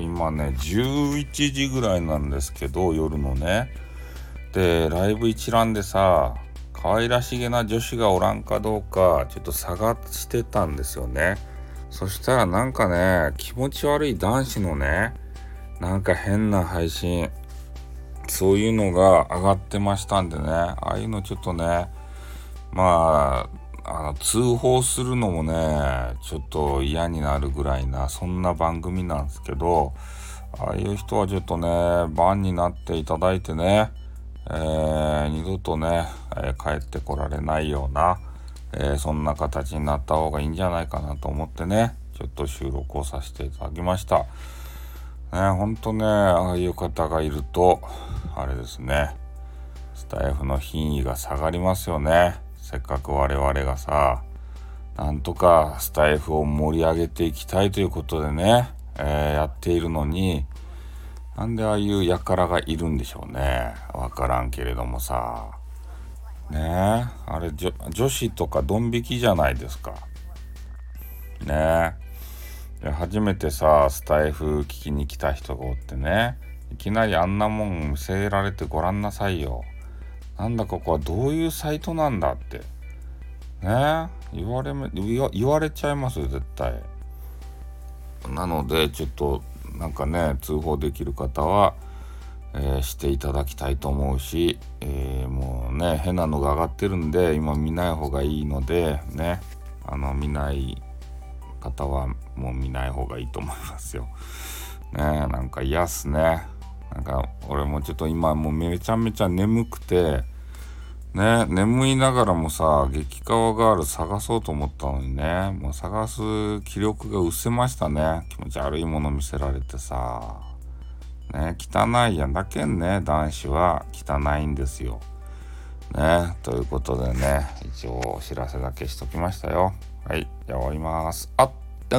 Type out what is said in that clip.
今ね11時ぐらいなんですけど夜のね。でライブ一覧でさ可愛らしげな女子がおらんかどうかちょっと探してたんですよね。そしたらなんかね気持ち悪い男子のねなんか変な配信そういうのが上がってましたんでね。ああいうのちょっとねまああの通報するのもねちょっと嫌になるぐらいなそんな番組なんですけどああいう人はちょっとね番になっていただいてね、えー、二度とね、えー、帰ってこられないような、えー、そんな形になった方がいいんじゃないかなと思ってねちょっと収録をさせていただきました。ね、ほんとね、ああいう方がいると、あれですね、スタイフの品位が下がりますよね。せっかく我々がさ、なんとかスタイフを盛り上げていきたいということでね、えー、やっているのに、なんでああいう輩がいるんでしょうね。わからんけれどもさ。ねえ、あれ女子とかドン引きじゃないですか。ねえ。初めてさスタイフ聞きに来た人がおってねいきなりあんなもん見せられてごらんなさいよなんだここはどういうサイトなんだってね？言われ言われちゃいますよ絶対なのでちょっとなんかね通報できる方は、えー、していただきたいと思うし、えー、もうね変なのが上がってるんで今見ない方がいいのでねあの見ない方はもう見ない方がいいと思いますよ。ねなんか嫌っすね。なんか俺もちょっと今もうめちゃめちゃ眠くてね眠いながらもさ激川ガール探そうと思ったのにねもう探す気力が失せましたね。気持ち悪いもの見せられてさ。ね汚いやんだけんね男子は。汚いんですよ。ねということでね一応お知らせだけしときましたよ。はい、じゃあ終わります。あっ、ど